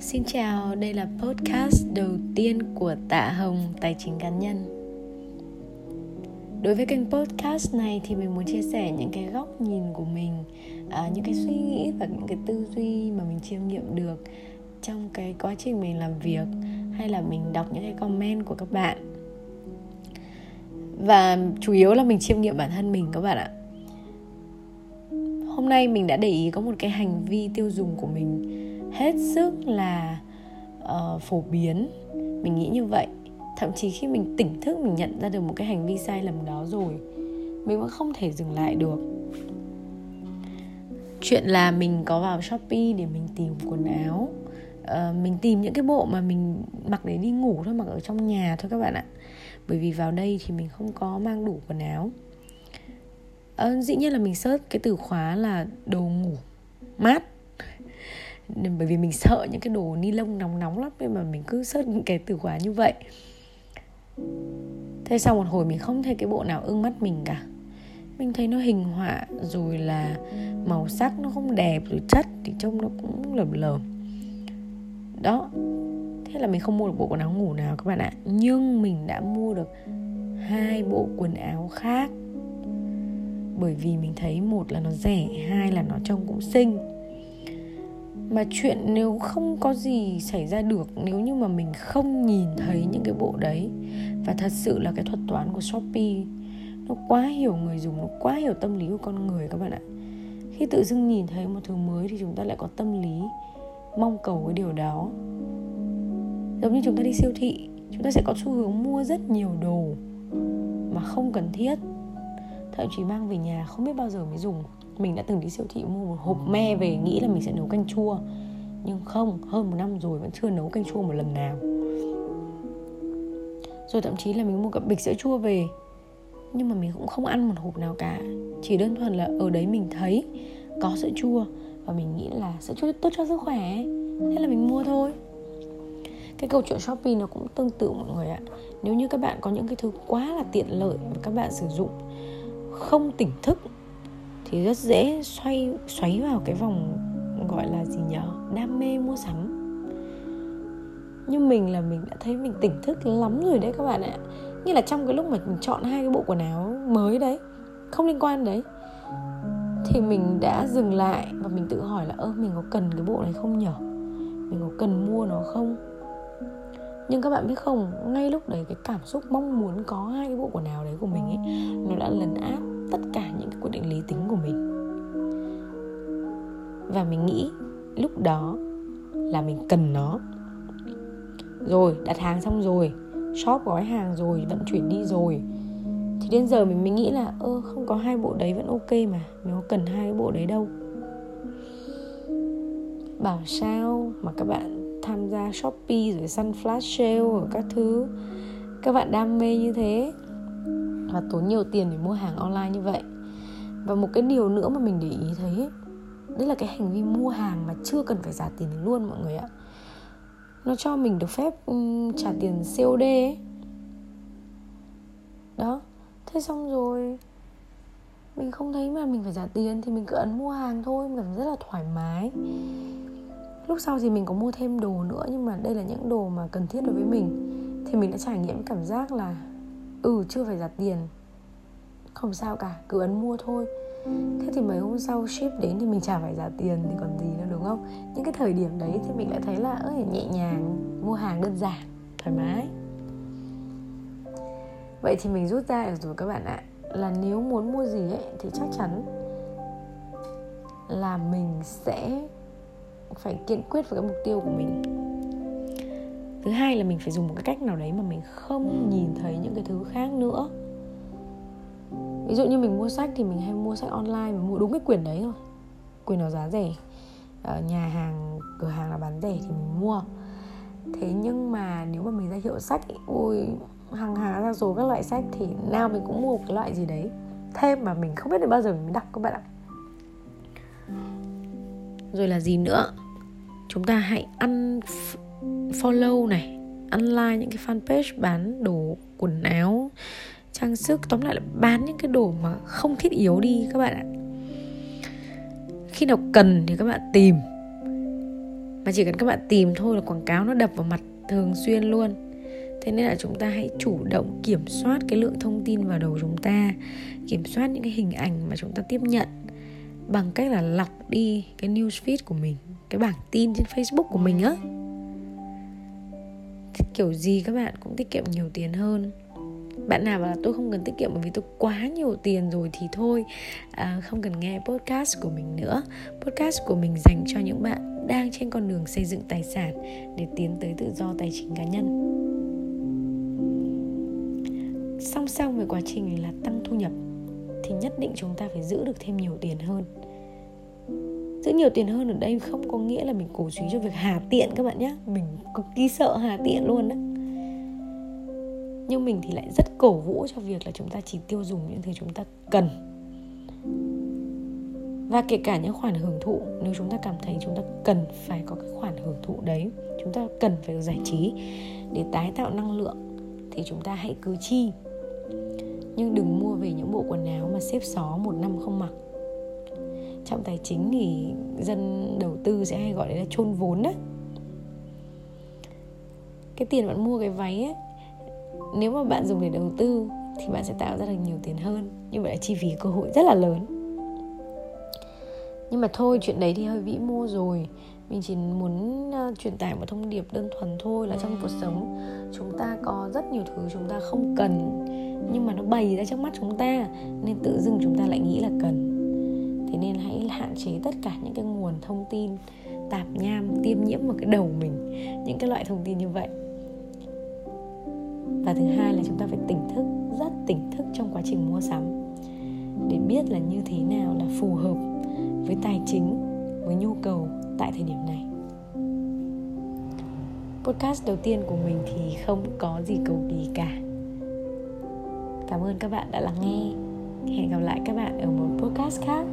Xin chào, đây là podcast đầu tiên của Tạ Hồng Tài chính cá nhân. Đối với kênh podcast này thì mình muốn chia sẻ những cái góc nhìn của mình, à, những cái suy nghĩ và những cái tư duy mà mình chiêm nghiệm được trong cái quá trình mình làm việc hay là mình đọc những cái comment của các bạn. Và chủ yếu là mình chiêm nghiệm bản thân mình các bạn ạ. Hôm nay mình đã để ý có một cái hành vi tiêu dùng của mình hết sức là uh, phổ biến. Mình nghĩ như vậy. Thậm chí khi mình tỉnh thức mình nhận ra được một cái hành vi sai lầm đó rồi mình vẫn không thể dừng lại được. Chuyện là mình có vào shopee để mình tìm quần áo. Uh, mình tìm những cái bộ mà mình mặc để đi ngủ thôi mặc ở trong nhà thôi các bạn ạ. Bởi vì vào đây thì mình không có mang đủ quần áo. Uh, dĩ nhiên là mình search cái từ khóa là đồ ngủ mát bởi vì mình sợ những cái đồ ni lông nóng nóng lắm, nên mà mình cứ search những cái từ khóa như vậy. Thế sau một hồi mình không thấy cái bộ nào ưng mắt mình cả. Mình thấy nó hình họa rồi là màu sắc nó không đẹp, rồi chất thì trông nó cũng lởm lởm. Đó, thế là mình không mua được bộ quần áo ngủ nào các bạn ạ. Nhưng mình đã mua được hai bộ quần áo khác. Bởi vì mình thấy một là nó rẻ, hai là nó trông cũng xinh mà chuyện nếu không có gì xảy ra được, nếu như mà mình không nhìn thấy những cái bộ đấy, và thật sự là cái thuật toán của shopee, nó quá hiểu người dùng, nó quá hiểu tâm lý của con người các bạn ạ. Khi tự dưng nhìn thấy một thứ mới thì chúng ta lại có tâm lý mong cầu cái điều đó. Giống như chúng ta đi siêu thị, chúng ta sẽ có xu hướng mua rất nhiều đồ mà không cần thiết. Thậm chí mang về nhà không biết bao giờ mới dùng mình đã từng đi siêu thị mua một hộp me về nghĩ là mình sẽ nấu canh chua. Nhưng không hơn một năm rồi vẫn chưa nấu canh chua một lần nào. Rồi thậm chí là mình mua cả bịch sữa chua về. Nhưng mà mình cũng không ăn một hộp nào cả. Chỉ đơn thuần là ở đấy mình thấy có sữa chua và mình nghĩ là sữa chua tốt cho sức khỏe thế là mình mua thôi. Cái câu chuyện Shopee nó cũng tương tự mọi người ạ. Nếu như các bạn có những cái thứ quá là tiện lợi mà các bạn sử dụng không tỉnh thức thì rất dễ xoay, xoáy vào cái vòng, gọi là gì nhở? Đam mê mua sắm. Nhưng mình là mình đã thấy mình tỉnh thức lắm rồi đấy các bạn ạ. Như là trong cái lúc mà mình chọn hai cái bộ quần áo mới đấy, không liên quan đấy, thì mình đã dừng lại và mình tự hỏi là, ơ, mình có cần cái bộ này không nhở? Mình có cần mua nó không? Nhưng các bạn biết không, ngay lúc đấy cái cảm xúc mong muốn có hai cái bộ quần áo đấy của mình ấy, nó đã lấn át tất cả những cái quyết định lý tính của mình. Và mình nghĩ lúc đó là mình cần nó. Rồi, đặt hàng xong rồi, shop gói hàng rồi, vận chuyển đi rồi. Thì đến giờ mình mới nghĩ là, ơ, không có hai bộ đấy vẫn ok mà, mình có cần hai cái bộ đấy đâu. Bảo sao mà các bạn tham gia shopee rồi săn flash sale rồi các thứ. Các bạn đam mê như thế và tốn nhiều tiền để mua hàng online như vậy. Và một cái điều nữa mà mình để ý thấy đấy là cái hành vi mua hàng mà chưa cần phải trả tiền luôn mọi người ạ. Nó cho mình được phép um, trả tiền COD ấy. Đó. Thế xong rồi mình không thấy mà mình phải trả tiền thì mình cứ ấn mua hàng thôi mình cảm rất là thoải mái. Lúc sau thì mình có mua thêm đồ nữa nhưng mà đây là những đồ mà cần thiết đối với mình. Thì mình đã trải nghiệm cảm giác là ừ chưa phải trả tiền. Không sao cả, cứ ấn mua thôi. Thế thì mấy hôm sau ship đến thì mình chả phải trả tiền thì còn gì nữa, đúng không? Những cái thời điểm đấy thì mình lại thấy là, ơi, nhẹ nhàng, mua hàng đơn giản, thoải mái. Vậy thì mình rút ra được rồi các bạn ạ. Là nếu muốn mua gì ấy, thì chắc chắn là mình sẽ phải kiên quyết với cái mục tiêu của mình thứ hai là mình phải dùng một cái cách nào đấy mà mình không nhìn thấy những cái thứ khác nữa. Ví dụ như mình mua sách thì mình hay mua sách online mà mua đúng cái quyển đấy thôi. Quyển nào giá rẻ ở nhà hàng, cửa hàng là bán rẻ thì mình mua. Thế nhưng mà nếu mà mình ra hiệu sách ui hàng hà ra số các loại sách thì nào mình cũng mua một cái loại gì đấy. Thêm mà mình không biết đến bao giờ mình mới đọc các bạn ạ. Rồi là gì nữa? Chúng ta hãy ăn follow này ăn like những cái fanpage bán đồ quần áo, trang sức, tóm lại là bán những cái đồ mà không thiết yếu đi các bạn ạ. Khi nào cần thì các bạn tìm. Mà chỉ cần các bạn tìm thôi là quảng cáo nó đập vào mặt thường xuyên luôn. Thế nên là chúng ta hãy chủ động kiểm soát cái lượng thông tin vào đầu chúng ta, kiểm soát những cái hình ảnh mà chúng ta tiếp nhận bằng cách là lọc đi cái news feed của mình, cái bảng tin trên facebook của mình á kiểu gì các bạn cũng tiết kiệm nhiều tiền hơn. Bạn nào bảo là tôi không cần tiết kiệm bởi vì tôi quá nhiều tiền rồi thì thôi. À, không cần nghe podcast của mình nữa. Podcast của mình dành cho những bạn đang trên con đường xây dựng tài sản để tiến tới tự do tài chính cá nhân. Song song với quá trình là tăng thu nhập thì nhất định chúng ta phải giữ được thêm nhiều tiền hơn giữ nhiều tiền hơn ở đây không có nghĩa là mình cổ suý cho việc hà tiện các bạn nhé mình cực kỳ sợ hà tiện luôn đó nhưng mình thì lại rất cổ vũ cho việc là chúng ta chỉ tiêu dùng những thứ chúng ta cần. Và kể cả những khoản hưởng thụ, nếu chúng ta cảm thấy chúng ta cần phải có cái khoản hưởng thụ đấy, chúng ta cần phải được giải trí để tái tạo năng lượng, thì chúng ta hãy cứ chi. Nhưng đừng mua về những bộ quần áo mà xếp xó một năm không mặc trong tài chính thì dân đầu tư sẽ hay gọi đấy là chôn vốn đấy cái tiền bạn mua cái váy ấy, nếu mà bạn dùng để đầu tư thì bạn sẽ tạo ra được nhiều tiền hơn, nhưng vậy là chi phí cơ hội rất là lớn. Nhưng mà thôi, chuyện đấy thì hơi vĩ mô rồi. Mình chỉ muốn ờ, truyền tải một thông điệp đơn thuần thôi là trong cuộc sống chúng ta có rất nhiều thứ chúng ta không cần, nhưng mà nó bày ra trước mắt chúng ta, nên tự dưng chúng ta lại nghĩ là cần thế nên hãy hạn chế tất cả những cái nguồn thông tin tạp nham, tiêm nhiễm vào cái đầu mình, những cái loại thông tin như vậy. Và thứ hai là chúng ta phải tỉnh thức, rất tỉnh thức trong quá trình mua sắm, để biết là như thế nào là phù hợp với tài chính, với nhu cầu tại thời điểm này. Podcast đầu tiên của mình thì không có gì cầu kỳ cả. Cảm ơn các bạn đã lắng nghe. Hẹn gặp lại các bạn ở một podcast khác.